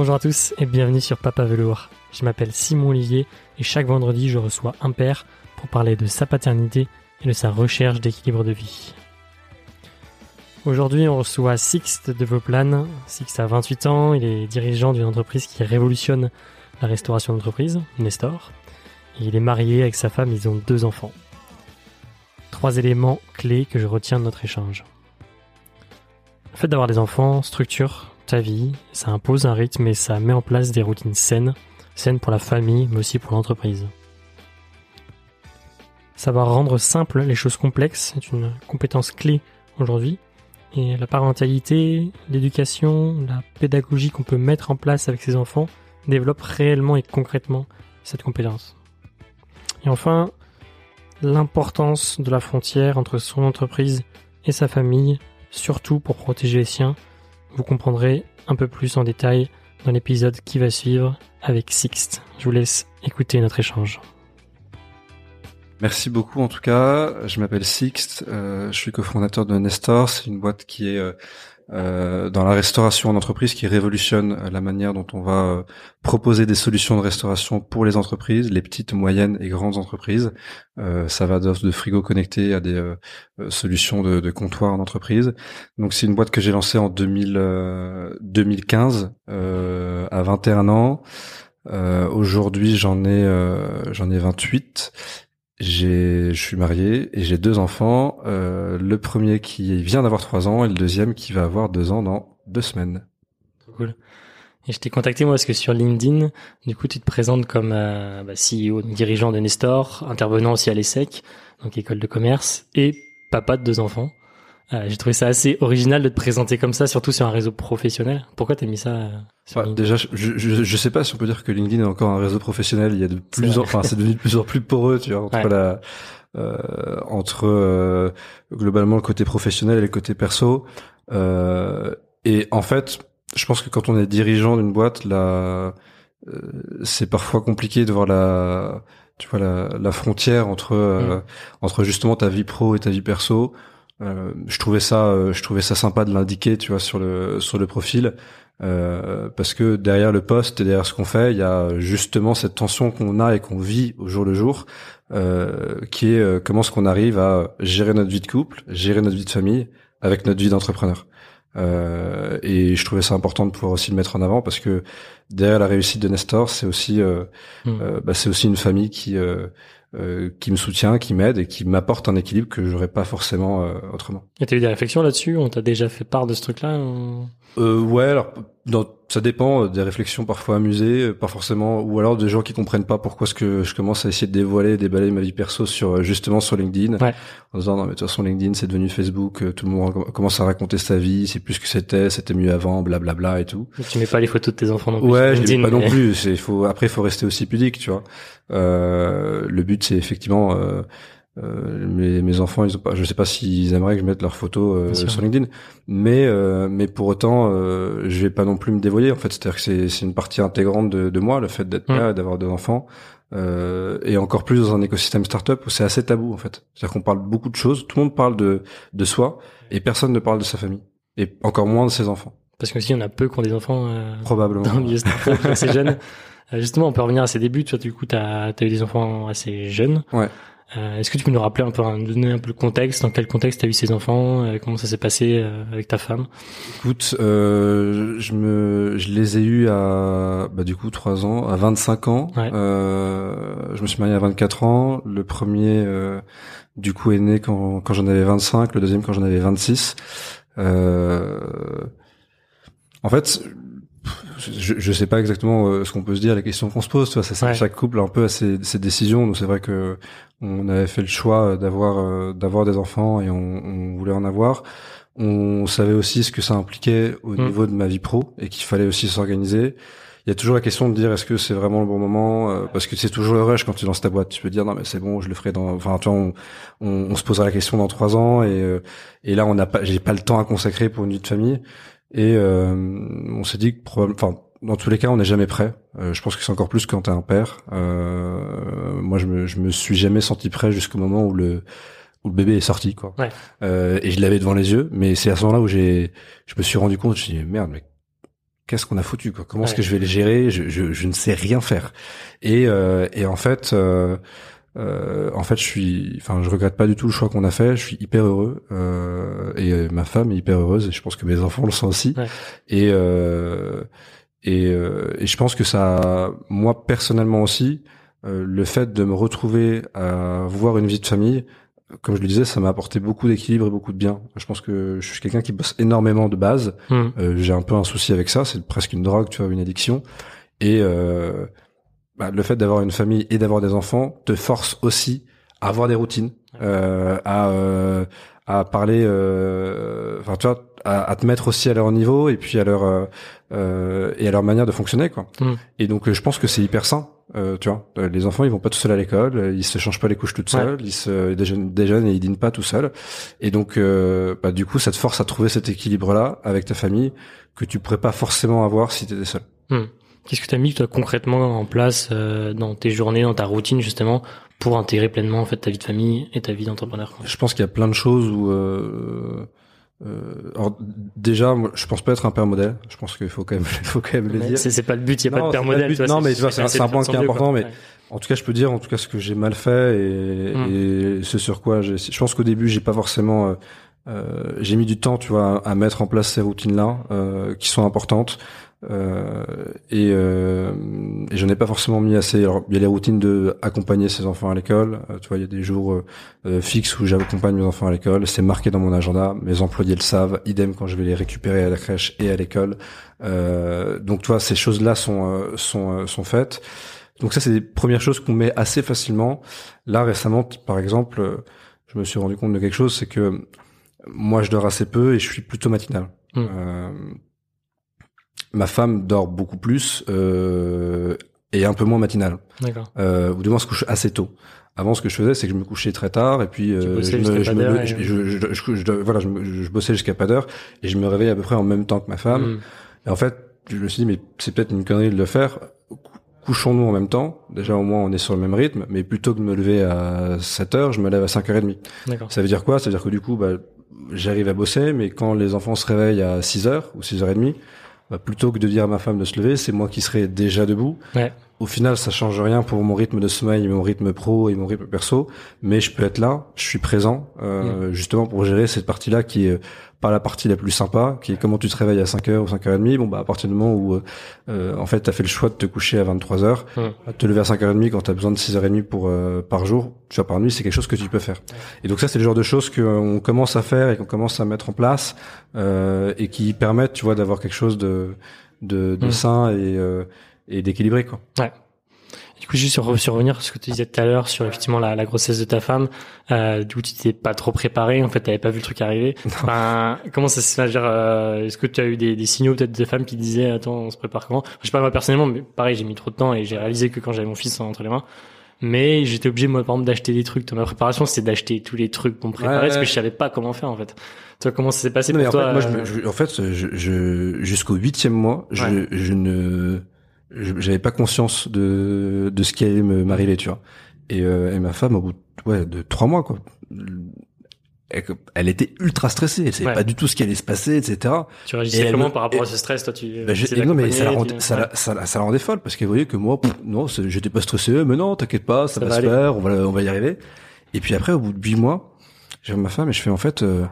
Bonjour à tous et bienvenue sur Papa Velours. Je m'appelle Simon Olivier et chaque vendredi je reçois un père pour parler de sa paternité et de sa recherche d'équilibre de vie. Aujourd'hui on reçoit Sixte de Voplan. Sixte a 28 ans, il est dirigeant d'une entreprise qui révolutionne la restauration d'entreprise, Nestor. Il est marié avec sa femme, ils ont deux enfants. Trois éléments clés que je retiens de notre échange. Le fait d'avoir des enfants structure vie, ça impose un rythme et ça met en place des routines saines, saines pour la famille mais aussi pour l'entreprise. Savoir rendre simple les choses complexes est une compétence clé aujourd'hui et la parentalité, l'éducation, la pédagogie qu'on peut mettre en place avec ses enfants développe réellement et concrètement cette compétence. Et enfin, l'importance de la frontière entre son entreprise et sa famille, surtout pour protéger les siens. Vous comprendrez un peu plus en détail dans l'épisode qui va suivre avec Sixte. Je vous laisse écouter notre échange. Merci beaucoup en tout cas. Je m'appelle Sixte, euh, je suis cofondateur de Nestor. C'est une boîte qui est euh, euh, dans la restauration en entreprise qui révolutionne la manière dont on va euh, proposer des solutions de restauration pour les entreprises, les petites, moyennes et grandes entreprises. Euh, ça va de, de frigo connecté à des euh, solutions de, de comptoir en entreprise. Donc c'est une boîte que j'ai lancée en 2000, 2015 à 21 ans. Aujourd'hui j'en ai j'en ai 28 j'ai, je suis marié et j'ai deux enfants. Euh, le premier qui vient d'avoir trois ans et le deuxième qui va avoir deux ans dans deux semaines. Cool. Et je t'ai contacté moi parce que sur LinkedIn, du coup, tu te présentes comme euh, bah, CEO, dirigeant de Nestor, intervenant aussi à l'ESSEC, donc école de commerce, et papa de deux enfants. Euh, j'ai trouvé ça assez original de te présenter comme ça, surtout sur un réseau professionnel. Pourquoi t'as mis ça euh, sur ouais, Déjà, je, je, je, sais pas si on peut dire que LinkedIn est encore un réseau professionnel. Il y a de plus, en, enfin, c'est devenu de plus en plus poreux, tu vois, entre la, euh, entre euh, globalement le côté professionnel et le côté perso. Euh, et en fait, je pense que quand on est dirigeant d'une boîte, là, c'est parfois compliqué de voir la, tu vois, la, la frontière entre mm. entre justement ta vie pro et ta vie perso. Euh, je trouvais ça, euh, je trouvais ça sympa de l'indiquer, tu vois, sur le sur le profil, euh, parce que derrière le poste et derrière ce qu'on fait, il y a justement cette tension qu'on a et qu'on vit au jour le jour, euh, qui est euh, comment est-ce qu'on arrive à gérer notre vie de couple, gérer notre vie de famille avec notre vie d'entrepreneur. Euh, et je trouvais ça important de pouvoir aussi le mettre en avant parce que derrière la réussite de Nestor, c'est aussi, mmh. bah, c'est aussi une famille qui euh, qui me soutient, qui m'aide et qui m'apporte un équilibre que j'aurais pas forcément euh, autrement. Et t'as eu des réflexions là-dessus? On t'a déjà fait part de ce truc-là euh, Ouais, alors dans, ça dépend des réflexions parfois amusées, pas forcément, ou alors des gens qui comprennent pas pourquoi ce que je commence à essayer de dévoiler, déballer ma vie perso sur justement sur LinkedIn, ouais. en disant non mais de toute façon LinkedIn c'est devenu Facebook, tout le monde commence à raconter sa vie, c'est plus ce que c'était, c'était mieux avant, blablabla bla bla et tout. Tu mets pas les photos de tes enfants non plus. Ouais, je les mets pas non plus. C'est faut après faut rester aussi pudique, tu vois. Euh, le but c'est effectivement euh, euh, mes, mes enfants, ils ont pas, je sais pas s'ils aimeraient que je mette leurs photos euh, sur LinkedIn, mais euh, mais pour autant, euh, je vais pas non plus me dévoiler. En fait, c'est-à-dire que c'est c'est une partie intégrante de, de moi, le fait d'être là, d'avoir deux enfants, et encore plus dans un écosystème startup où c'est assez tabou en fait. C'est-à-dire qu'on parle beaucoup de choses, tout le monde parle de de soi et personne ne parle de sa famille, et encore moins de ses enfants. Parce que si on a peu qui ont des enfants, probablement dans le milieu startup, assez jeunes. Justement, on peut revenir à ses débuts. Tu vois, du coup, t'as as eu des enfants assez jeunes. Ouais. Euh, Est-ce que tu peux nous rappeler un peu, nous donner un peu le contexte, dans quel contexte tu as eu ces enfants, euh, comment ça s'est passé euh, avec ta femme? Écoute, euh, je me, je les ai eus à, bah du coup, trois ans, à 25 ans. Ouais. Euh, je me suis marié à 24 ans. Le premier, euh, du coup, est né quand, quand j'en avais 25. Le deuxième quand j'en avais 26. en fait, je, je sais pas exactement euh, ce qu'on peut se dire, les questions qu'on se pose. Tu vois, ça, ouais. chaque couple a un peu ses, ses décisions. Donc c'est vrai que on avait fait le choix d'avoir euh, d'avoir des enfants et on, on, voulait en avoir. On savait aussi ce que ça impliquait au mmh. niveau de ma vie pro et qu'il fallait aussi s'organiser. Il y a toujours la question de dire est-ce que c'est vraiment le bon moment euh, parce que c'est toujours le rush quand tu lances ta boîte. Tu peux dire non mais c'est bon, je le ferai dans. Enfin tu vois, on, on, on se posera la question dans trois ans et et là on n'a pas, j'ai pas le temps à consacrer pour une vie de famille. Et euh, on s'est dit que probablement, enfin, dans tous les cas, on n'est jamais prêt. Euh, je pense que c'est encore plus quand t'es un père. Euh, moi, je me, je me suis jamais senti prêt jusqu'au moment où le où le bébé est sorti, quoi. Ouais. Euh, et je l'avais devant les yeux, mais c'est à ce moment-là où j'ai, je me suis rendu compte, je me suis dit merde, mais qu'est-ce qu'on a foutu quoi? Comment est-ce que je vais les gérer? Je, je, je, ne sais rien faire. Et, euh, et en fait, euh, euh, en fait, je suis, enfin, je regrette pas du tout le choix qu'on a fait. Je suis hyper heureux euh, et ma femme est hyper heureuse et je pense que mes enfants le sont aussi. Et et, et je pense que ça, moi personnellement aussi, le fait de me retrouver à voir une vie de famille, comme je le disais, ça m'a apporté beaucoup d'équilibre et beaucoup de bien. Je pense que je suis quelqu'un qui bosse énormément de base. Euh, j'ai un peu un souci avec ça, c'est presque une drogue, tu vois, une addiction. Et euh, bah, le fait d'avoir une famille et d'avoir des enfants te force aussi à avoir des routines, euh, à euh, à parler, euh, enfin tu vois, à, à, te mettre aussi à leur niveau et puis à leur euh, et à leur manière de fonctionner quoi. Hmm. Et donc je pense que c'est hyper sain euh, tu vois, euh, les enfants ils vont pas tout seuls à l'école, euh, ils se changent pas les couches tout seuls, ils se déjeunent, déjeunent, et ils dînent pas tout seuls. Et donc, euh, bah, du coup, ça te force à trouver cet équilibre-là avec ta famille que tu pourrais pas forcément avoir si tu étais seul. Hmm. Qu'est-ce que tu as mis toi concrètement en place dans tes journées, dans ta routine justement pour intégrer pleinement en fait ta vie de famille et ta vie d'entrepreneur Je pense qu'il y a plein de choses où euh, alors déjà, moi, je pense pas être un père modèle. Je pense qu'il faut quand même, faut quand même le dire. C'est pas le but. Il y a pas de père modèle. non, mais c'est un, point qui est important. Mais en tout cas, je peux dire, en tout cas, ce que j'ai mal fait et, hum. et ce sur quoi j'ai. Je pense qu'au début, j'ai pas forcément. Euh, euh, j'ai mis du temps, tu vois, à, mettre en place ces routines-là, euh, qui sont importantes. Euh, et, euh, et je n'ai pas forcément mis assez. Alors, il y a les routines de accompagner ses enfants à l'école. Euh, tu vois, il y a des jours euh, fixes où j'accompagne mes enfants à l'école. C'est marqué dans mon agenda. Mes employés le savent. Idem quand je vais les récupérer à la crèche et à l'école. donc, tu vois, ces choses-là sont sont sont faites. Donc ça, c'est des premières choses qu'on met assez facilement. Là, récemment, par exemple, je me suis rendu compte de quelque chose, c'est que moi, je dors assez peu et je suis plutôt matinal. Mmh. Ma femme dort beaucoup plus euh, et un peu moins matinale. D'accord. Euh, ou du moins se couche assez tôt. Avant, ce que je faisais, c'est que je me couchais très tard et puis euh, voilà, je, bossais jusqu'à pas d'heure et je me réveillais à peu près en même temps que ma femme. Hmm. Et en fait, je me suis dit, mais c'est peut-être une connerie de le faire. Couchons-nous en même temps. Déjà, au moins, on est sur le même rythme. Mais plutôt que de me lever à 7 heures, je me lève à 5h30. Ça veut dire quoi? Ça veut dire que du coup, bah, j'arrive à bosser, mais quand les enfants se réveillent à 6 heures ou 6h30, bah, plutôt que de dire à ma femme de se lever, c'est moi qui serai déjà debout. Au final, ça change rien pour mon rythme de sommeil, mon rythme pro et mon rythme perso, mais je peux être là, je suis présent, euh, justement pour gérer cette partie-là qui est pas la partie la plus sympa, qui est comment tu te réveilles à 5h ou 5h30. Bon, bah, à partir du moment où, euh, euh en fait, t'as fait le choix de te coucher à 23h, te lever à 5h30 quand t'as besoin de 6h30 pour, euh, par jour, tu vois, par nuit, c'est quelque chose que tu peux faire. Et donc ça, c'est le genre de choses qu'on commence à faire et qu'on commence à mettre en place, euh, et qui permettent, tu vois, d'avoir quelque chose de, de, de sain et, euh, et d'équilibré, quoi. Ouais. Du coup, juste sur, sur revenir sur ce que tu disais tout à l'heure sur effectivement la, la, grossesse de ta femme, euh, du coup, tu t'es pas trop préparé. En fait, t'avais pas vu le truc arriver. Enfin, comment ça se fait euh, Est-ce que tu as eu des, des signaux peut-être de femmes qui disaient attends, on se prépare comment? Je sais pas moi personnellement, mais pareil, j'ai mis trop de temps et j'ai réalisé que quand j'avais mon fils entre les mains. Mais j'étais obligé moi par exemple d'acheter des trucs. Dans ma préparation, c'était d'acheter tous les trucs pour me préparer parce que je savais pas comment faire en fait. Toi, comment ça s'est passé pour toi en fait, moi, je, en fait, je, je jusqu'au huitième mois, je, je ne j'avais pas conscience de de ce qui allait m'arriver, tu vois. Et, euh, et, ma femme, au bout de, ouais, de trois mois, quoi, elle, était ultra stressée. Elle savait pas du tout ce qui allait se passer, etc. Tu réagissais comment par rapport à ce stress, toi tu bah, Non, mais ça la, rendait, ça, la, ça, ça, la rendait folle parce qu'elle voyait que moi, non, j'étais pas stressé. Mais non, t'inquiète pas, ça, va, se faire, on va, on va y arriver. Et puis après, au bout de huit mois, j'ai ma femme et je fais en fait, euh,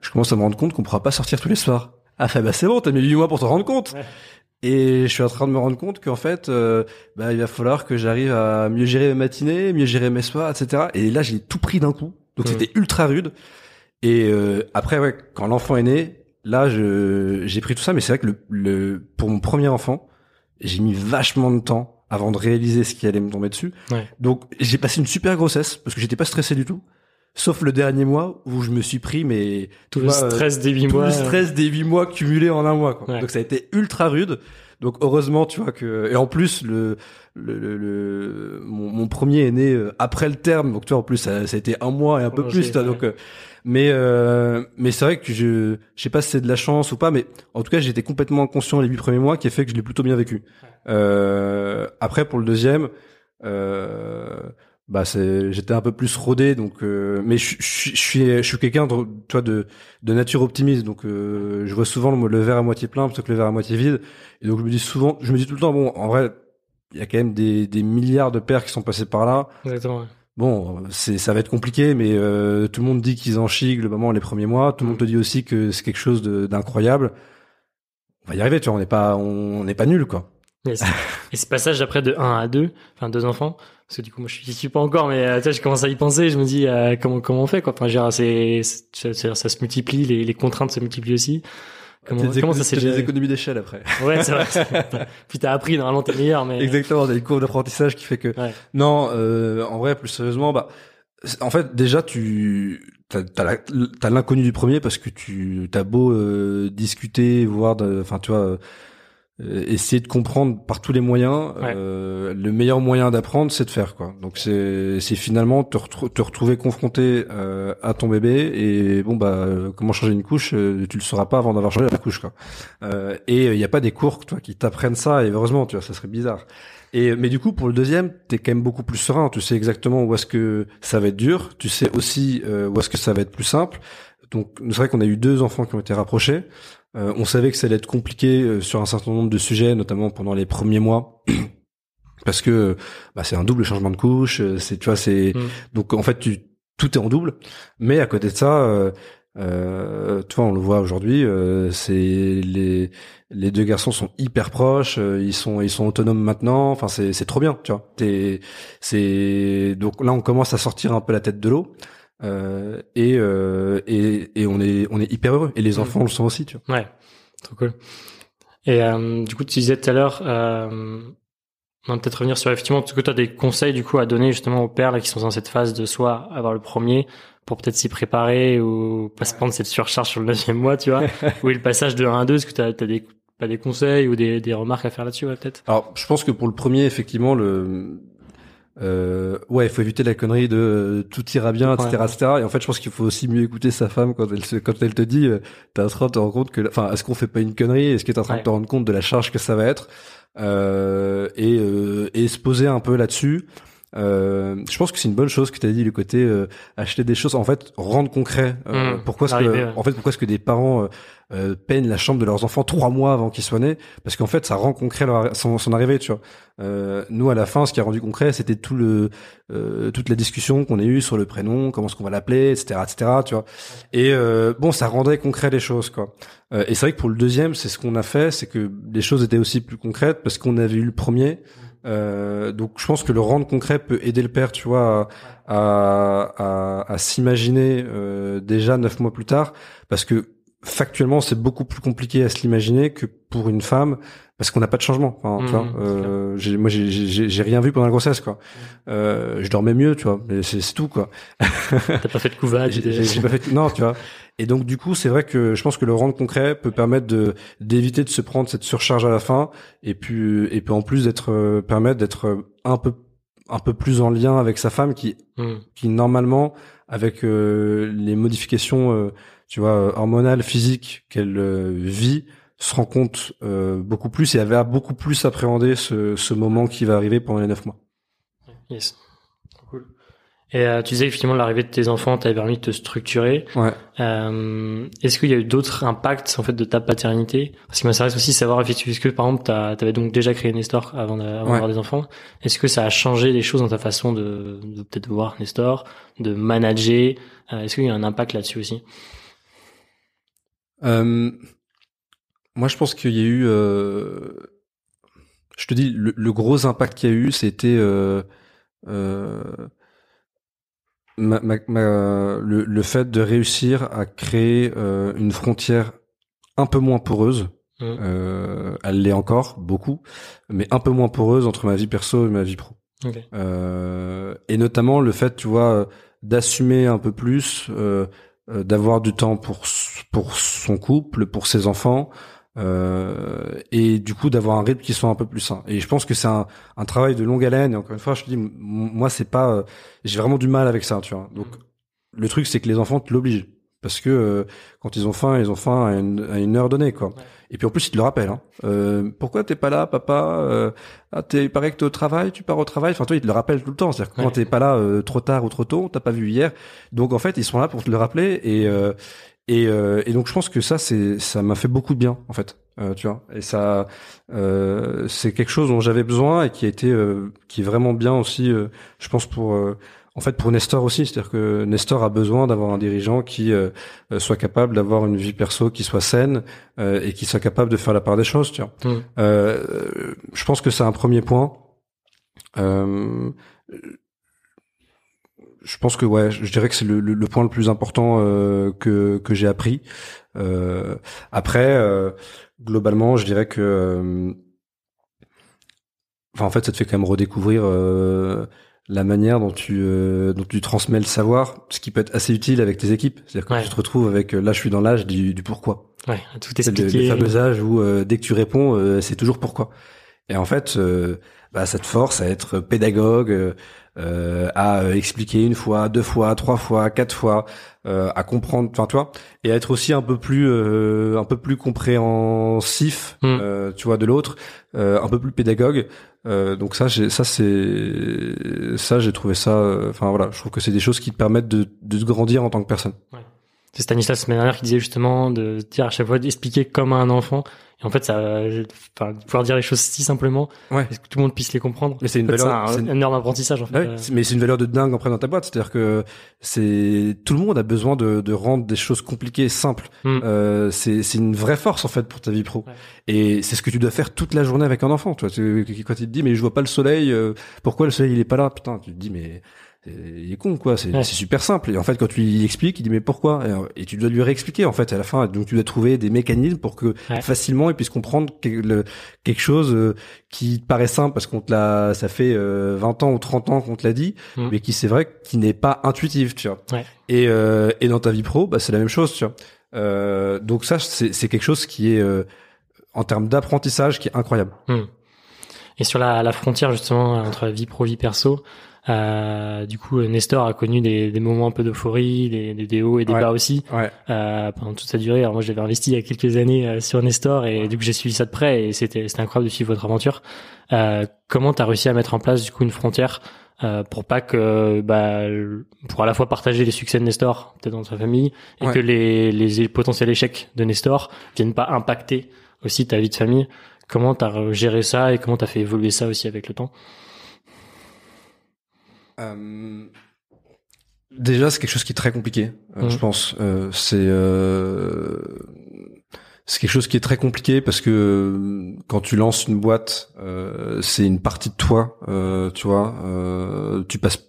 je commence à me rendre compte qu'on pourra pas sortir tous les soirs. Ah, fait, bah c'est bon, t'as mis huit mois pour te rendre compte. Et je suis en train de me rendre compte qu'en fait, euh, bah, il va falloir que j'arrive à mieux gérer mes matinées, mieux gérer mes soirs, etc. Et là, j'ai tout pris d'un coup. Donc mmh. c'était ultra rude. Et euh, après, ouais, quand l'enfant est né, là, je j'ai pris tout ça. Mais c'est vrai que le, le, pour mon premier enfant, j'ai mis vachement de temps avant de réaliser ce qui allait me tomber dessus. Ouais. Donc j'ai passé une super grossesse parce que j'étais pas stressé du tout sauf le dernier mois où je me suis pris mais tout le stress des huit mois le stress des huit mois cumulés en un mois quoi. donc ça a été ultra rude. Donc heureusement tu vois que et en plus le le, le, mon, mon, premier est né euh, après le terme. Donc tu vois en plus ça, ça a été un mois et un peu plus donc euh, mais euh, mais c'est vrai que je je sais pas si c'est de la chance ou pas mais en tout cas j'étais complètement inconscient les huit premiers mois qui a fait que je l'ai plutôt bien vécu. Euh, après pour le deuxième euh, bah c'est j'étais un peu plus rodé donc euh, mais je, je, suis je suis quelqu'un de toi de de nature optimiste donc euh, je vois souvent le, le, verre à moitié plein plutôt que le verre à moitié vide. Et donc je me dis souvent je me dis tout le temps bon en vrai il y a quand même des des milliards de pères qui sont passés par là. Exactement bon c'est ça va être compliqué mais euh, tout le monde dit qu'ils en chient globalement les premiers mois. Tout le monde te dit aussi que c'est quelque chose d'incroyable. On va y arriver tu vois on n'est pas on n'est pas nul quoi. Yes. et ce passage après de 1 à 2 enfin deux enfants parce que du coup moi je suis pas encore mais euh, tu sais je commence à y penser je me dis euh, comment comment on fait quoi. Enfin genre c'est ça, ça, se multiplie les, les contraintes se multiplient aussi. Comment, comment ça s'est des économies d'échelle après. Ouais c'est vrai. Puis t'as appris normalement t'es meilleur mais exactement t'as une courbe d'apprentissage qui fait que non euh, en vrai plus sérieusement bah en fait déjà tu t'as t'as l'inconnu du premier parce que tu t'as beau euh, discuter voir enfin tu vois euh, essayer de comprendre par tous les moyens. Euh, le meilleur moyen d'apprendre, c'est de faire quoi. Donc c'est c'est finalement te, te retrouver confronté euh, à ton bébé et bon bah comment changer une couche, tu le sauras pas avant d'avoir changé la couche quoi. et il n'y a pas des cours toi qui t'apprennent ça et heureusement tu vois ça serait bizarre. Et mais du coup pour le deuxième, t'es quand même beaucoup plus serein. Tu sais exactement où est-ce que ça va être dur. Tu sais aussi où est-ce que ça va être plus simple. Donc c'est vrai qu'on a eu deux enfants qui ont été rapprochés. Euh, on savait que ça allait être compliqué euh, sur un certain nombre de sujets, notamment pendant les premiers mois. parce que bah, c'est un double changement de couche, euh, c'est tu vois c'est mm. donc en fait tu tout est en double, mais à côté de ça, euh, tu vois on le voit aujourd'hui, c'est les les deux garçons sont hyper proches, ils sont ils sont autonomes maintenant, enfin c'est c'est trop bien, tu vois. c'est donc là on commence à sortir un peu la tête de l'eau. Euh, et, euh, et, et on est on est hyper heureux. Et les mm. enfants le sont aussi tu vois. Ouais. Trop cool. Et euh, du coup tu disais tout à l'heure euh, on va peut-être revenir sur effectivement que tu as des conseils du coup à donner justement aux pères là qui sont dans cette phase de soit avoir le premier pour peut-être s'y préparer ou pas se prendre cette surcharge sur le neuvième mois tu vois ou le passage de 1 à 2 est-ce que tu as, des pas des conseils ou des, des remarques à faire là-dessus ouais, peut-être? Alors je pense que pour le premier effectivement le euh, ouais, il faut éviter la connerie de euh, tout ira bien, etc., etc. Et en fait, je pense qu'il faut aussi mieux écouter sa femme quand elle quand elle te dit, euh, t'es en train de te rendre compte que, enfin, est-ce qu'on fait pas une connerie? Est-ce que t'es en train de te rendre compte de la charge que ça va être? Euh, et, euh, et se poser un peu là-dessus. Euh, je pense que c'est une bonne chose que tu as dit le côté euh, acheter des choses en fait rendre concret euh, mmh. pourquoi est-ce que en fait pourquoi est-ce que des parents euh, peignent la chambre de leurs enfants trois mois avant qu'ils soient nés? Parce qu'en fait ça rend concret leur, son, son, arrivée tu vois. Nous à la fin ce qui a rendu concret c'était tout le toute la discussion qu'on a eue sur le prénom comment est-ce qu'on va l'appeler etc etc tu vois. Et bon ça rendait concret les choses quoi. Et c'est vrai que pour le deuxième c'est ce qu'on a fait c'est que les choses étaient aussi plus concrètes parce qu'on avait eu le premier euh, donc je pense que le rendre concret peut aider le père, tu vois, à, s'imaginer euh, déjà neuf mois plus tard, parce que factuellement c'est beaucoup plus compliqué à se l'imaginer que pour une femme parce qu'on n'a pas de changement enfin, tu vois mmh, euh, j'ai, moi j'ai rien vu pendant la grossesse quoi mmh. euh, je dormais mieux tu vois mais c'est, tout quoi t'as pas fait de couvage j'ai, pas fait non tu vois et donc du coup, c'est vrai que je pense que le rendre concret peut permettre de d'éviter de se prendre cette surcharge à la fin, et puis et puis en plus d'être euh, permettre d'être un peu un peu plus en lien avec sa femme qui hmm. qui normalement avec euh, les modifications euh, tu vois hormonales physiques qu'elle vit se rend compte beaucoup plus et elle va beaucoup plus appréhender ce, ce moment qui va arriver pendant les neuf mois. Yes. Et euh, tu disais effectivement l'arrivée de tes enfants t'avait permis de te structurer. Ouais. Euh, est-ce qu'il y a eu d'autres impacts en fait de ta paternité? Parce qu'il m'intéresse aussi savoir effectivement que par exemple tu avais donc déjà créé Nestor avant d'avoir des enfants. Est-ce que ça a changé les choses dans ta façon de, de peut-être voir Nestor, de manager? Euh, Est-ce qu'il y a un impact là-dessus aussi? Euh, Moi je pense qu'il y a eu. Euh, je te dis le, le gros impact qu'il y a eu c'était euh, ma, ma, le, le, fait de réussir à créer euh, une frontière un peu moins poreuse, mmh. euh, elle l'est encore beaucoup, mais un peu moins poreuse entre ma vie perso et ma vie pro. Euh, et notamment le fait, tu vois, d'assumer un peu plus, euh, euh, d'avoir du temps pour pour son couple, pour ses enfants, euh, et du coup d'avoir un rythme qui soit un peu plus sain. Et je pense que c'est un, un, travail de longue haleine. Et encore une fois, je te dis, moi c'est pas, euh, j'ai vraiment du mal avec ça, tu vois. Donc le truc c'est que les enfants te l'obligent. parce que euh, quand ils ont faim, ils ont faim à une, à une heure donnée, quoi. Et puis en plus, ils te le rappellent. Hein. Euh, pourquoi t'es pas là, papa euh, Ah, t'es pareil que t'es au travail, tu pars au travail. Enfin, toi, ils te le rappellent tout le temps. C'est-à-dire que quand t'es pas là euh, trop tard ou trop tôt, t'as pas vu hier. Donc en fait, ils sont là pour te le rappeler. Et euh, et, euh, et donc je pense que ça, c'est ça m'a fait beaucoup de bien, en fait. tu vois. Et ça, c'est quelque chose dont j'avais besoin et qui a été, qui est vraiment bien aussi. je pense pour en fait pour Nestor aussi, c'est-à-dire que Nestor a besoin d'avoir un dirigeant qui euh, euh, soit capable d'avoir une vie perso qui soit saine euh, et qui soit capable de faire la part des choses. Tu vois. Mm. je pense que c'est un premier point. Je pense que ouais, je dirais que c'est le, le, point le plus important que que j'ai appris. après, globalement, je dirais que, enfin en fait, ça te fait quand même redécouvrir la manière dont tu euh, dont tu transmets le savoir, ce qui peut être assez utile avec tes équipes. C'est-à-dire que tu te retrouves avec euh, là, je suis dans l'âge du, du pourquoi. Ouais, tout expliquer. C'est le, fameux âge où euh, dès que tu réponds, c'est toujours pourquoi. Et en fait, bah, ça te force à être pédagogue, à expliquer une fois, deux fois, trois fois, quatre fois, à comprendre, enfin, tu vois, et à être aussi un peu plus, un peu plus compréhensif, hmm. tu vois, de l'autre, un peu plus pédagogue. Euh, donc ça, j'ai, ça c'est, ça j'ai trouvé ça. Euh, enfin voilà, je trouve que c'est des choses qui te permettent de, de grandir en tant que personne. Ouais. C'est Stanislas Ménard qui disait justement de dire à chaque fois d'expliquer comme à un enfant et en fait, ça, enfin, pouvoir dire les choses si simplement, ouais. que tout le monde puisse les comprendre? Mais c'est une valeur, c'est un, énorme apprentissage en fait. Ouais, mais c'est une valeur de dingue après dans ta boîte, c'est-à-dire que c'est tout le monde a besoin de, de rendre des choses compliquées simples. Mm. Euh, c'est c'est une vraie force en fait pour ta vie pro. Et c'est ce que tu dois faire toute la journée avec un enfant. Tu vois, quand il te dit mais je vois pas le soleil, euh, pourquoi le soleil il est pas là? Putain, tu te dis mais il est con quoi c'est super simple. Et en fait quand tu lui expliques il dit mais pourquoi? Et, tu dois lui réexpliquer en fait à la fin donc tu dois trouver des mécanismes pour que facilement il puisse comprendre quelque chose euh, qui paraît simple parce qu'on te l'a ça fait 20 euh, ans ou 30 ans qu'on te l'a dit mm. mais qui c'est vrai qui n'est pas intuitif tu vois. Et euh, et dans ta vie pro bah c'est la même chose tu vois. Donc ça c'est c'est quelque chose qui est en termes d'apprentissage qui est incroyable. Mm. et sur la, la frontière justement entre vie pro vie perso euh, du coup, Nestor a connu des, des moments un peu d'euphorie, des, des, hauts et des bas aussi euh, pendant toute sa durée. Alors moi, j'avais investi il y a quelques années euh, sur Nestor et du coup, j'ai suivi ça de près et c'était c'était incroyable de suivre votre aventure. Euh, comment t'as réussi à mettre en place du coup une frontière euh, pour pas que bah pour à la fois partager les succès de Nestor peut-être dans sa famille et que les, les potentiels échecs de Nestor viennent pas impacter aussi ta vie de famille? Comment t'as géré ça et comment t'as fait évoluer ça aussi avec le temps? Euh, déjà, c'est quelque chose qui est très compliqué, euh, je pense. Euh, c'est c'est quelque chose qui est très compliqué parce que quand tu lances une boîte, c'est une partie de toi, tu vois. tu passes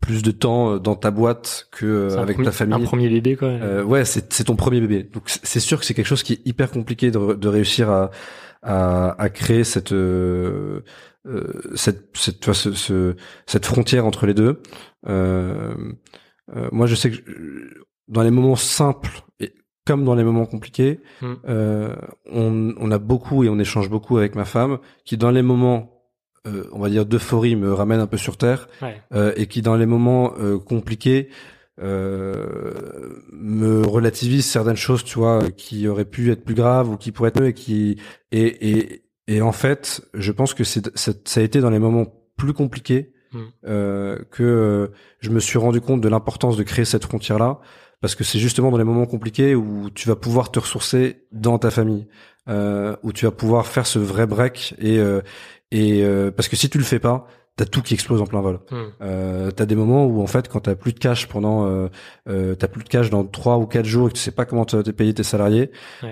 plus de temps dans ta boîte que avec ta famille. Un premier bébé, quoi. ouais, c'est c'est ton premier bébé. Donc c'est sûr que c'est quelque chose qui est hyper compliqué de, de réussir à à, à créer cette euh, cette cette, tu ce, ce, cette frontière entre les deux. Euh, euh, moi, je sais que dans les moments simples et comme dans les moments compliqués, hmm. on, on, a beaucoup et on échange beaucoup avec ma femme, qui dans les moments, on va dire d'euphorie, me ramène un peu sur terre, et qui dans les moments compliqués me relativise certaines choses, tu vois, qui auraient pu être plus graves ou qui pourraient être mieux et qui et, et et en fait, je pense que c'est, ça a été dans les moments plus compliqués hmm. euh, que euh, je me suis rendu compte de l'importance de créer cette frontière-là, parce que c'est justement dans les moments compliqués où tu vas pouvoir te ressourcer dans ta famille, euh, où tu vas pouvoir faire ce vrai break et euh, et euh, parce que si tu le fais pas, t'as tout qui explose en plein vol. Hmm. Euh, t'as des moments où en fait quand t'as plus de cash pendant euh, euh, t'as plus de cash dans trois ou quatre jours et que tu sais pas comment t'es payé tes salariés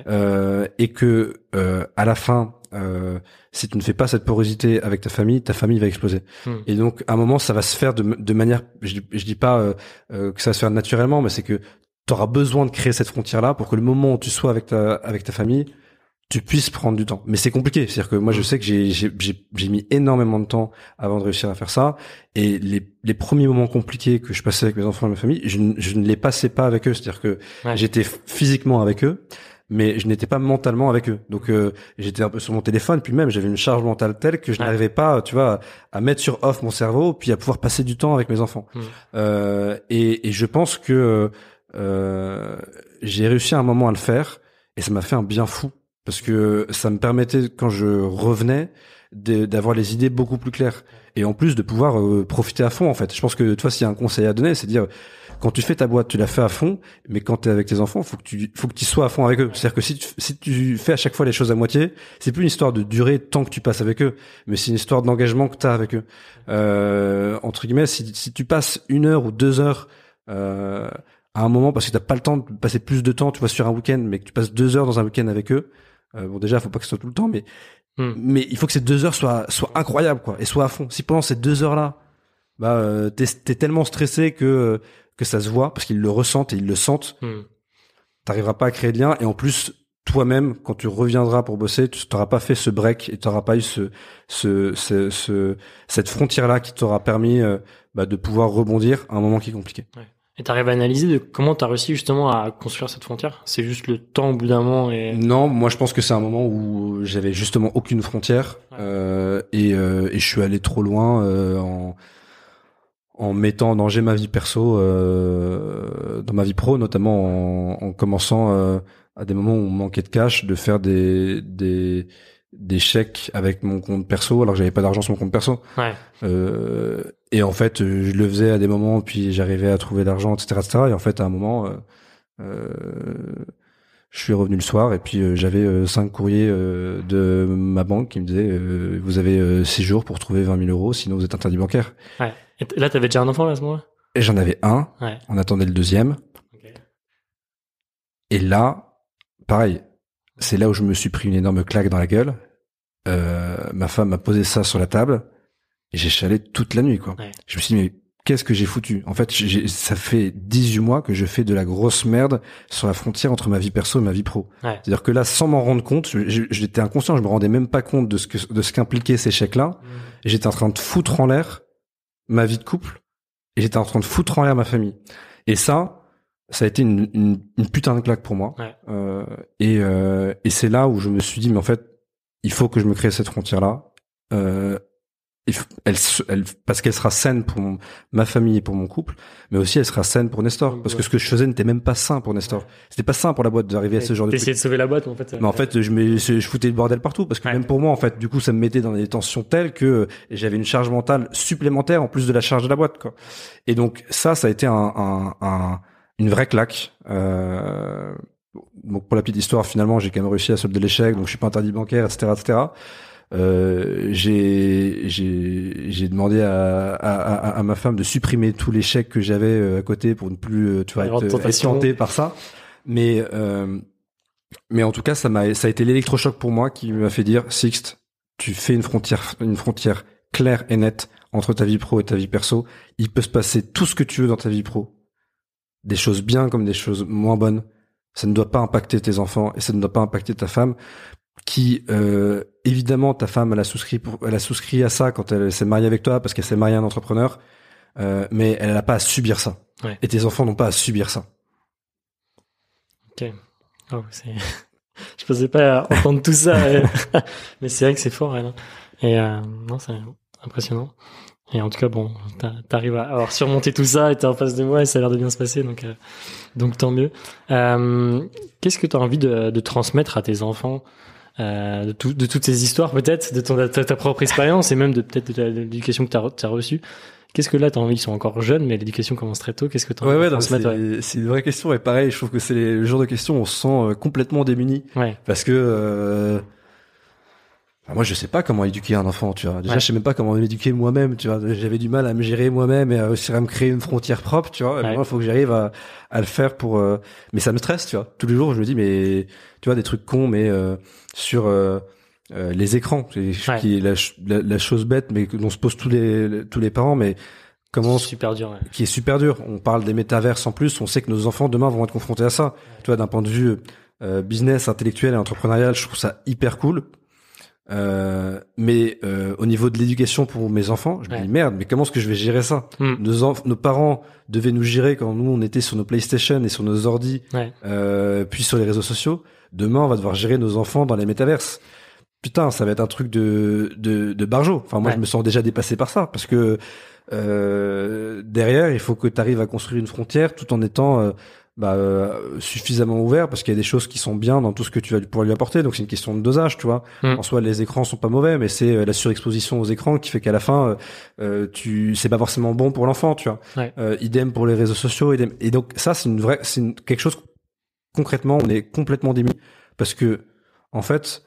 euh, et que euh, à la fin euh, si tu ne fais pas cette porosité avec ta famille, ta famille va exploser. Hmm. Et donc, à un moment, ça va se faire de, de manière, je, je dis pas que ça va se faire naturellement, mais c'est que tu auras besoin de créer cette frontière-là pour que le moment où tu sois avec ta, avec ta famille, tu puisses prendre du temps. Mais c'est compliqué. C'est-à-dire que moi, je hmm. sais que j'ai, j'ai, j'ai mis énormément de temps avant de réussir à faire ça. Et les, les premiers moments compliqués que je passais avec mes enfants et ma famille, je, je ne les passais pas avec eux. C'est-à-dire que j'étais physiquement avec eux mais je n'étais pas mentalement avec eux. Donc euh, j'étais un peu sur mon téléphone, puis même j'avais une charge mentale telle que je n'arrivais pas, tu vois, à mettre sur off mon cerveau, puis à pouvoir passer du temps avec mes enfants. Mmh. Euh, et, et, je pense que euh, j'ai réussi à un moment à le faire et ça m'a fait un bien fou parce que ça me permettait quand je revenais d'avoir les idées beaucoup plus claires et en plus de pouvoir euh, profiter à fond en fait. Je pense que toi s'il y a un conseil à donner, c'est dire quand tu fais ta boîte, tu la fais à fond, mais quand tu es avec tes enfants, faut que tu faut que tu sois à fond avec eux. C'est-à-dire que si tu, si tu fais à chaque fois les choses à moitié, c'est plus une histoire de durée tant que tu passes avec eux, mais c'est une histoire d'engagement que tu as avec eux. Euh, entre guillemets, si, si tu passes une heure ou deux heures euh, à un moment parce que t'as pas le temps de passer plus de temps, tu vois, sur un week-end, mais que tu passes deux heures dans un week-end avec eux. Euh, bon, déjà, faut pas que ce soit tout le temps, mais hmm. mais il faut que ces deux heures soient soient incroyables, quoi, et soient à fond. Si pendant ces deux heures là, bah, euh, t'es es tellement stressé que que ça se voit parce qu'ils le ressentent et ils le sentent, hmm. t'arriveras pas à créer de lien. Et en plus, toi-même, quand tu reviendras pour bosser, tu t'auras pas fait ce break et tu n'auras pas eu ce, ce, ce, cette frontière-là qui t'aura permis euh, bah, de pouvoir rebondir à un moment qui est compliqué. Ouais. Et t'arrives à analyser de comment t'as réussi justement à construire cette frontière? C'est juste le temps au bout d'un moment et... Non, moi je pense que c'est un moment où j'avais justement aucune frontière euh, et, euh, et je suis allé trop loin euh, en en mettant en danger ma vie perso euh, dans ma vie pro notamment en, en commençant euh, à des moments où on manquait de cash de faire des des des chèques avec mon compte perso alors que j'avais pas d'argent sur mon compte perso. Ouais. euh, et en fait je le faisais à des moments puis j'arrivais à trouver l'argent etc etc et en fait à un moment euh, euh, je suis revenu le soir et puis euh, j'avais euh, cinq courriers de ma banque qui me disaient vous avez six jours pour trouver 20 000 euros sinon vous êtes interdit bancaire ouais. et là t'avais déjà un enfant à ce moment-là? Et j'en avais un ouais. on attendait le deuxième okay. et là pareil c'est là où je me suis pris une énorme claque dans la gueule. Euh, ma femme m'a posé ça sur la table j'ai chalé toute la nuit. Quoi. Ouais. Je me suis dit, mais qu'est-ce que j'ai foutu? En fait, ça fait 18 mois que je fais de la grosse merde sur la frontière entre ma vie perso et ma vie pro. Ouais. C'est-à-dire que là, sans m'en rendre compte, j'étais inconscient, je me rendais même pas compte de ce que de ce qu'impliquaient ces chèques-là. Mmh. J'étais en train de foutre en l'air ma vie de couple et j'étais en train de foutre en l'air ma famille. Et ça, ça a été une, une, une, putain de claque pour moi. Ouais. Euh, et, euh, et c'est là où je me suis dit, mais en fait, il faut que je me crée cette frontière-là. Euh, elle, elle, parce qu'elle sera saine pour mon, ma famille et pour mon couple, mais aussi elle sera saine pour Nestor. Parce que ce que je faisais n'était même pas sain pour Nestor. C'était pas sain pour la boîte d'arriver à ce genre de truc. de sauver la boîte, en fait. Mais en fait, je, me, je foutais le bordel partout. Parce que même pour moi, en fait, du coup, ça me mettait dans des tensions telles que j'avais une charge mentale supplémentaire en plus de la charge de la boîte, quoi. Et donc, ça, ça a été un, un, un une vraie claque. Euh, donc pour la petite histoire, finalement, j'ai quand même réussi à solder l'échec, donc je suis pas interdit bancaire, etc., etc. Euh, j'ai demandé à, à, à, ma femme de supprimer tous les chèques que j'avais euh, à côté pour ne plus euh, tu vois être, tenté par ça. Mais euh, mais en tout cas, ça m'a ça a été l'électrochoc pour moi qui m'a fait dire Sixte, tu fais une frontière une frontière claire et nette entre ta vie pro et ta vie perso. Il peut se passer tout ce que tu veux dans ta vie pro des choses bien comme des choses moins bonnes. Ça ne doit pas impacter tes enfants et ça ne doit pas impacter ta femme qui euh, évidemment ta femme elle a souscrit pour, elle a souscrit à ça quand elle s'est mariée avec toi parce qu'elle s'est mariée à un entrepreneur euh, mais elle n'a pas à subir ça ouais. et tes enfants n'ont pas à subir ça ok oh, c'est je pensais pas entendre tout ça mais c'est vrai que c'est fort elle. Hein. et euh, non c'est impressionnant et en tout cas, bon, t'arrives à avoir surmonté tout ça et t'es en face de moi et ça a l'air de bien se passer, donc, euh, donc tant mieux. Euh, Qu'est-ce que tu as envie de, de, transmettre à tes enfants? Euh, de, tout, de toutes ces histoires peut-être, de ton, ta, ta, propre expérience et même de peut-être de l'éducation que tu as, as reçue Qu'est-ce que là, t'as envie? Ils sont encore jeunes, mais l'éducation commence très tôt. Qu'est-ce que t'as envie ouais, de transmettre C'est une vraie question et pareil, je trouve que c'est le genre de questions où on se sent euh, complètement démuni. Ouais. Parce que euh, moi, je sais pas comment éduquer un enfant, tu vois. Déjà, ouais. je sais même pas comment l'éduquer moi-même, tu vois. J'avais du mal à me gérer moi-même et à réussir à me créer une frontière propre, tu vois. Ouais. Moi, il faut que j'arrive à, à, le faire pour. Euh... Mais ça me stresse, tu vois. Tous les jours, je me dis, mais tu vois, des trucs cons, mais euh, sur euh, euh les écrans, ouais. qui est la, la, la, chose bête, mais dont se posent tous les tous les parents, mais comment super dur, ouais. qui est super dur. On parle des métaverses en plus. On sait que nos enfants demain vont être confrontés à ça. Tu vois, d'un point de vue euh, business, intellectuel et entrepreneurial, je trouve ça hyper cool. Euh, mais euh, au niveau de l'éducation pour mes enfants, je me dis merde, mais comment est-ce que je vais gérer ça mm. nos, nos parents devaient nous gérer quand nous on était sur nos PlayStation et sur nos ordi, ouais. euh, puis sur les réseaux sociaux. Demain, on va devoir gérer nos enfants dans les métaverses. Putain, ça va être un truc de de, de barjo. Enfin, moi, ouais. je me sens déjà dépassé par ça parce que euh, derrière, il faut que tu arrives à construire une frontière tout en étant bah, euh, suffisamment ouvert parce qu'il y a des choses qui sont bien dans tout ce que tu vas pouvoir lui apporter. Donc c'est une question de dosage, tu vois. Mm. En soi, les écrans sont pas mauvais, mais c'est euh, la surexposition aux écrans qui fait qu'à la fin, euh, tu c'est pas forcément bon pour l'enfant, tu vois. idem pour les réseaux sociaux. Idem. Et donc ça, c'est une vraie, c'est quelque chose concrètement, on est complètement démis parce que en fait,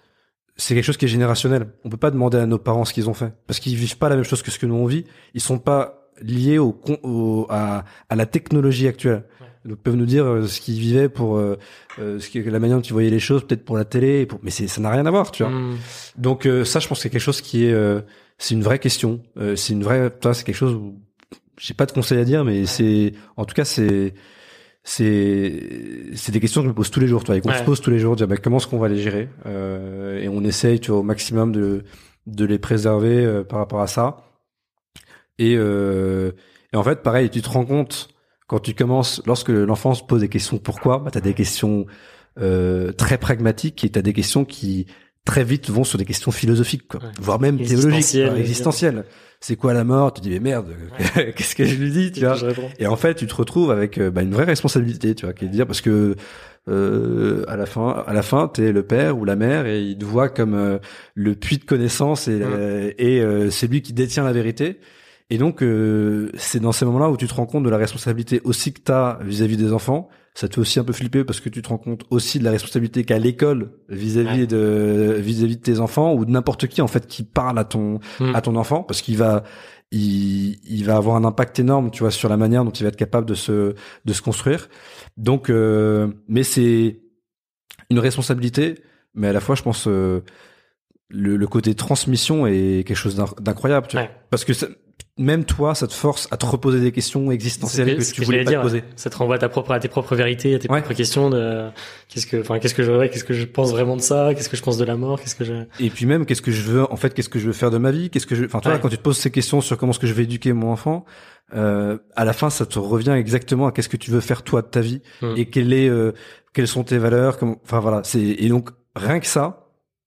c'est quelque chose qui est générationnel. On peut pas demander à nos parents ce qu'ils ont fait parce qu'ils vivent pas la même chose que ce que nous on vit. Ils sont pas liés au, au à, à la technologie actuelle. Donc peuvent nous dire euh, ce qu'ils vivaient pour euh, euh, ce qui, la manière dont ils voyaient les choses, peut-être pour la télé, pour... mais ça n'a rien à voir, tu vois. Hmm. Donc ça, je pense que c'est quelque chose qui est c'est une vraie question. c'est une vraie, c'est quelque chose où j'ai pas de conseil à dire, mais c'est en tout cas c'est c'est c'est des questions que je me pose tous les jours, toi, et qu'on se pose tous les jours, dire bah, comment est-ce qu'on va les gérer, et on essaye, tu vois, au maximum de de les préserver par rapport à ça. Et, et en fait, pareil, tu te rends compte quand tu commences, lorsque l'enfant se pose des questions pourquoi, bah, tu as des questions euh, très pragmatiques et tu as des questions qui très vite vont sur des questions philosophiques, quoi, voire même théologiques, existentielles. C'est quoi la mort? Tu dis mais merde, qu'est-ce que je lui dis, tu vois Et en fait, tu te retrouves avec euh, bah, une vraie responsabilité, tu vois, qui est de dire parce que euh, à la fin, à la fin, t'es le père ou la mère et il te voit comme euh, le puits de connaissance et, et c'est lui qui détient la vérité. Et donc, euh, c'est dans ces moments-là où tu te rends compte de la responsabilité aussi que tu as vis-à-vis des enfants. Ça te fait aussi un peu flipper parce que tu te rends compte aussi de la responsabilité qu'a l'école vis-à-vis de vis-à-vis de tes enfants ou de n'importe qui en fait qui parle à ton hmm. à ton enfant parce qu'il va il, il va avoir un impact énorme, tu vois, sur la manière dont il va être capable de se de se construire. Donc, euh, mais c'est une responsabilité, mais à la fois, je pense. Euh, le, le, côté transmission est quelque chose d'incroyable, tu vois. Parce que même toi, ça te force à te reposer des questions existentielles que, tu voulais pas te poser. Ça te renvoie à ta propre, à tes propres vérités, à tes propres questions de qu'est-ce que, enfin, qu'est-ce que je qu'est-ce que je pense vraiment de ça, qu'est-ce que je pense de la mort, qu'est-ce que je. Et puis même, qu'est-ce que je veux, en fait, qu'est-ce que je veux faire de ma vie, qu'est-ce que je, enfin, toi, quand tu te poses ces questions sur comment est-ce que je vais éduquer mon enfant, euh, à la fin, ça te revient exactement à qu'est-ce que tu veux faire toi de ta vie hmm. et quelle est, euh, quelles sont tes valeurs, comment, enfin voilà, c'est et donc rien que ça,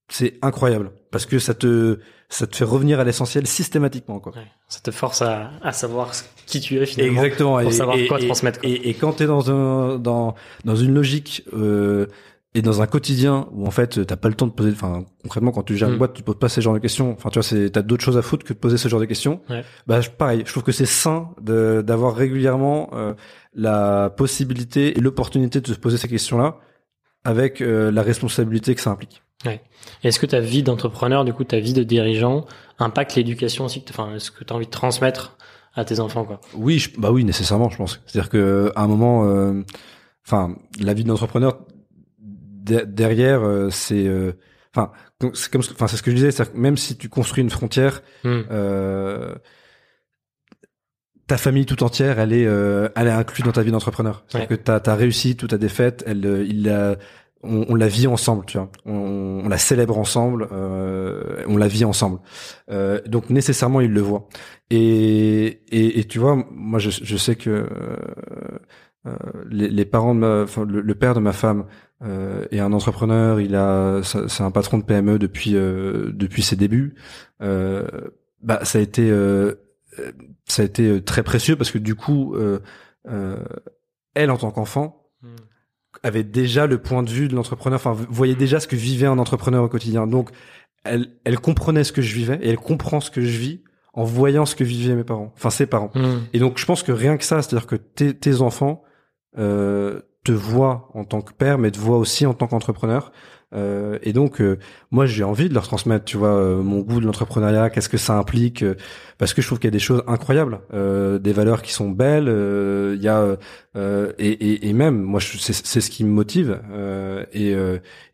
c'est incroyable parce que ça te ça te fait revenir à l'essentiel systématiquement quoi. ça te force à, à savoir qui tu es finalement exactement pour savoir quoi transmettre quoi. Et, et, quand t'es dans un dans dans une logique euh, et dans un quotidien où en fait t'as pas le temps de poser enfin concrètement quand tu gères une mm. boîte tu poses pas ces genres de questions enfin tu vois c'est t'as d'autres choses à foutre que de poser ce genre de questions bah pareil je trouve que c'est sain d'avoir régulièrement euh, la possibilité et l'opportunité de se poser ces questions là avec euh, la responsabilité que ça implique Ouais. Est-ce que ta vie d'entrepreneur, du coup, ta vie de dirigeant, impacte l'éducation aussi Enfin, est-ce que tu as envie de transmettre à tes enfants, quoi? Oui, bah oui, nécessairement, je pense. C'est-à-dire que à un moment, euh, enfin, la vie d'entrepreneur derrière, euh, c'est, euh, enfin, c'est comme, enfin, c'est ce que je disais, c'est que même si tu construis une frontière. Hmm. ta famille tout entière, elle est, elle est inclue dans ta vie d'entrepreneur. C'est-à-dire que ta, ta réussite ou ta défaite, elle, il a, on, on, la vit ensemble, tu vois. On, on la célèbre ensemble, euh, on la vit ensemble. Euh, donc nécessairement, il le voit. Et, et, et tu vois, moi, je, je sais que euh, euh les, les, parents de ma, enfin, le, père de ma femme euh, est un entrepreneur. Il a, c'est un patron de PME depuis euh, depuis ses débuts. bah, ça a été ça a été très précieux parce que du coup, elle en tant qu'enfant avait déjà le point de vue de l'entrepreneur, enfin voyait déjà ce que vivait un entrepreneur au quotidien. Donc elle, elle comprenait ce que je vivais et elle comprend ce que je vis en voyant ce que vivaient mes parents, enfin ses parents. Hmm. Et donc je pense que rien que ça, c'est-à-dire que tes, tes enfants euh, te voient en tant que père, mais te voient aussi en tant qu'entrepreneur. Euh, et donc, euh, moi, j'ai envie de leur transmettre, tu vois, euh, mon goût de l'entrepreneuriat, qu'est-ce que ça implique, parce que je trouve qu'il y a des choses incroyables, des valeurs qui sont belles. Il y a et, et, et, même, moi, c'est ce qui me motive. et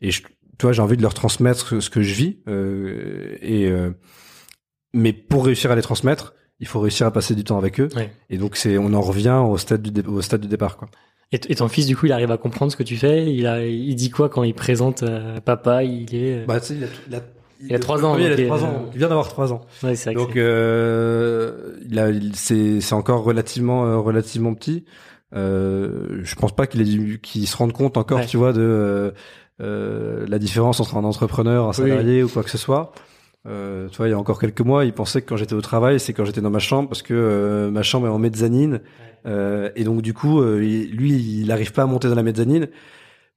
et je, tu vois, j'ai envie de leur transmettre ce, que je vis. et mais pour réussir à les transmettre, il faut réussir à passer du temps avec eux. Et donc, c'est, on en revient au stade du au stade du départ, quoi. Et, ton fils, du coup, il arrive à comprendre ce que tu fais. Il a, il dit quoi quand il présente euh, papa? Il est. Euh, bah, tu sais, il a, il a il a trois ans. il a trois ans. Il vient d'avoir trois ans. Ouais, c'est Donc, euh, il a, c'est, c'est encore relativement, euh, relativement petit. Euh, je pense pas qu'il ait qu'il se rende compte encore, tu vois, de euh, la différence entre un entrepreneur, un salarié ou quoi que ce soit. Euh, tu vois, il y a encore quelques mois, il pensait que quand j'étais au travail, c'est quand j'étais dans ma chambre parce que ma chambre est en mezzanine et donc du coup, lui, il n'arrive pas à monter dans la mezzanine.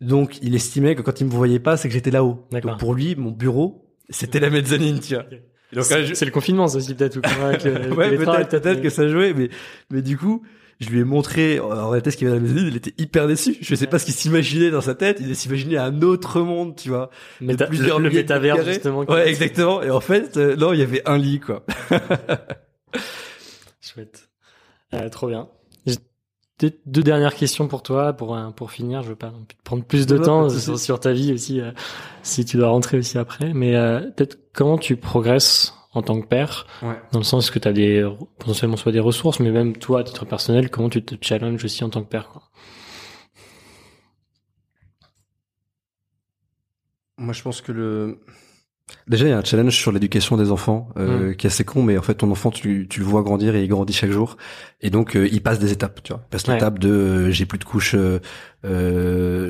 Donc, il estimait que quand il me voyait pas, c'est que j'étais là-haut. Donc pour lui, mon bureau, c'était la mezzanine, tu vois. C'est le confinement, ça aussi peut-être. ouais, peut-être peut que ça jouait, mais mais du coup, je lui ai montré en réalité ce qu'il avait dans la mezzanine, il était hyper déçu. Je sais pas ce qu'il s'imaginait dans sa tête, il s'imaginait un autre monde, tu vois. Mais plusieurs le, le métavers justement. Ouais, exactement. Et en fait, euh, non, il y avait un lit quoi. Chouette. Euh, trop bien deux, dernières questions pour toi, pour pour finir. Je veux pas prendre plus de temps sur, ta vie aussi, euh, si tu dois rentrer aussi après. Mais euh, peut-être comment tu progresses en tant que père, dans le sens que tu as des potentiellement soit des ressources, mais même toi, à titre personnel, comment tu te challenges aussi en tant que père. Quoi? Moi, je pense que le Déjà, il y a un challenge sur l'éducation des enfants euh, mm. qui est assez con, mais en fait, ton enfant, tu, tu le vois grandir et il grandit chaque jour, et donc euh, il passe des étapes, tu vois. Il passe l'étape de euh, j'ai plus de couche, euh,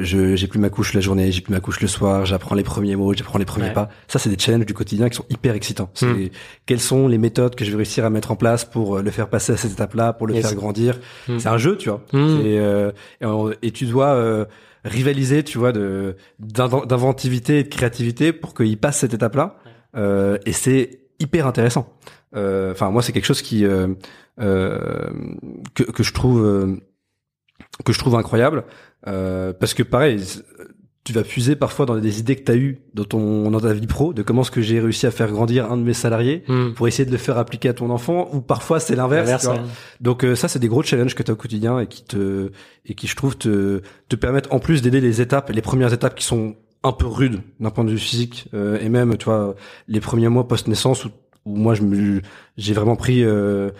je j'ai plus ma couche la journée, j'ai plus ma couche le soir, j'apprends les premiers mots, j'apprends les premiers pas. Ça, c'est des challenges du quotidien qui sont hyper excitants. C'est mm. quelles sont les méthodes que je vais réussir à mettre en place pour le faire passer à cette étape-là, pour le faire grandir? Mm. C'est un jeu, tu vois. Et, et, tu dois rivaliser, tu vois, de d'inventivité et de créativité pour qu'il passe cette étape-là. Euh, et c'est hyper intéressant. Euh, enfin, moi, c'est quelque chose qui euh, euh que, que je trouve que je trouve incroyable parce que pareil, tu vas puiser parfois dans des idées que tu as eues dans ton dans ta vie pro de comment est-ce que j'ai réussi à faire grandir un de mes salariés hmm. pour essayer de le faire appliquer à ton enfant ou parfois c'est l'inverse donc euh, ça c'est des gros challenges que tu as au quotidien et qui te et qui je trouve te te permettent en plus d'aider les étapes les premières étapes qui sont un peu rudes d'un point de vue physique euh, et même tu vois les premiers mois post naissance où, où moi je me j'ai vraiment pris euh,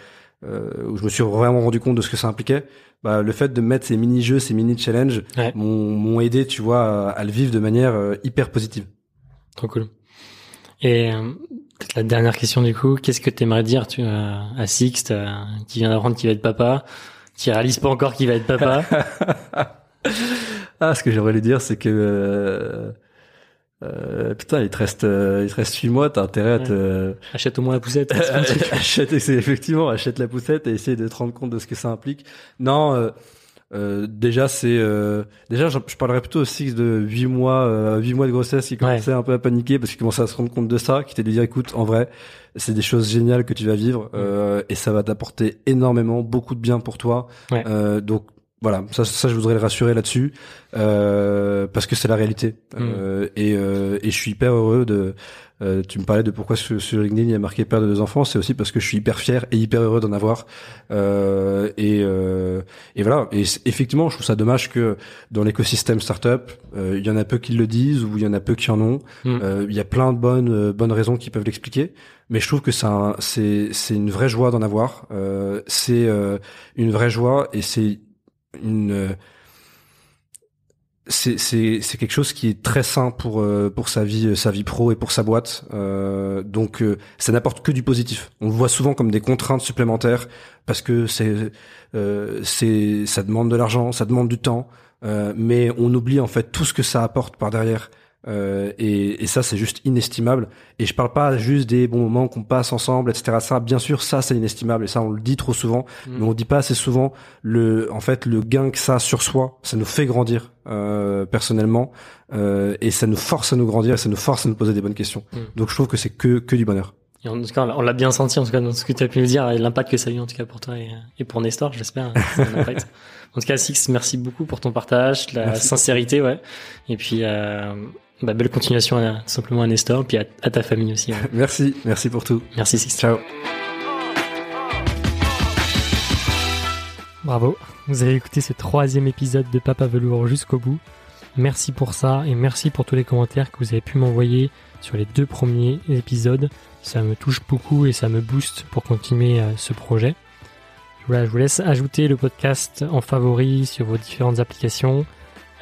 euh, où je me suis vraiment rendu compte de ce que ça impliquait bah, le fait de mettre ces mini-jeux, ces mini-challenges m'ont aidé, tu vois, à, le vivre de manière euh, hyper positive. Trop cool. Et euh, peut-être la dernière question du coup, qu'est-ce que tu aimerais dire tu, à Sixte, euh, qui vient d'apprendre qu'il va être papa, qui réalise pas encore qu'il va être papa? Ah, ce que j'aimerais lui dire, c'est que euh, putain, il te reste, euh, il te reste 8 mois, t'as intérêt à te... Achète au moins la poussette. achète, effectivement, achète la poussette et essaye de te rendre compte de ce que ça implique. Non, euh, euh déjà c'est, déjà je, parlerais plutôt aussi de 8 mois, 8 mois de grossesse qui commençait un peu à paniquer parce qu'il commençait à se rendre compte de ça, qui était de dire écoute, en vrai, c'est des choses géniales que tu vas vivre et ça va t'apporter énormément, beaucoup de bien pour toi. donc voilà, ça, ça, je voudrais le rassurer là-dessus euh, parce que c'est la réalité mm. euh, et, euh, et je suis hyper heureux de. Euh, tu me parlais de pourquoi sur, sur LinkedIn il y a marqué père de deux enfants, c'est aussi parce que je suis hyper fier et hyper heureux d'en avoir. Euh, et, et voilà. Et effectivement, je trouve ça dommage que dans l'écosystème startup, il y en a peu qui le disent ou il y en a peu qui en ont. Mm. Il y a plein de bonnes bonnes raisons qui peuvent l'expliquer, mais je trouve que c'est c'est une vraie joie d'en avoir. c'est une vraie joie et c'est une euh, c'est c'est quelque chose qui est très sain pour euh, pour sa vie sa vie pro et pour sa boîte. Euh, donc euh, ça n'apporte que du positif. On le voit souvent comme des contraintes supplémentaires parce que c'est c'est ça demande de l'argent ça demande du temps. Mais on oublie en fait tout ce que ça apporte par derrière euh, et, et, ça, c'est juste inestimable. Et je parle pas juste des bons moments qu'on passe ensemble, etc. Ça, bien sûr, ça, c'est inestimable. Et ça, on le dit trop souvent, mm. mais on dit pas assez souvent le, en fait, le gain que ça a sur soi. Ça nous fait grandir euh, personnellement, euh, et ça nous force à nous grandir, et ça nous force à nous poser des bonnes questions. Mm. Donc, je trouve que c'est que que du bonheur. Et en tout cas, on l'a bien senti en tout cas dans ce que tu as pu nous dire, et l'impact que ça a eu en tout cas pour toi et, et pour Nestor, j'espère. en tout cas, Six, merci beaucoup pour ton partage, la sincérité, ouais. Et puis, euh, bah, belle continuation à, simplement à Nestor, puis à, ta famille aussi. merci, merci pour tout. Merci Six. Ciao. Bravo, vous avez écouté ce troisième épisode de Papa Velours jusqu'au bout. Merci pour ça et merci pour tous les commentaires que vous avez pu m'envoyer sur les deux premiers épisodes. Ça me touche beaucoup et ça me booste pour continuer euh, ce projet. Voilà, je vous laisse ajouter le podcast en favori sur vos différentes applications.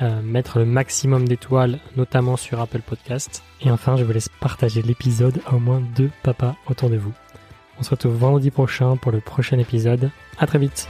Euh, mettre le maximum d'étoiles, notamment sur Apple Podcast. Et enfin, je vous laisse partager l'épisode à au moins deux papas autour de vous. On se retrouve vendredi prochain pour le prochain épisode. À très vite.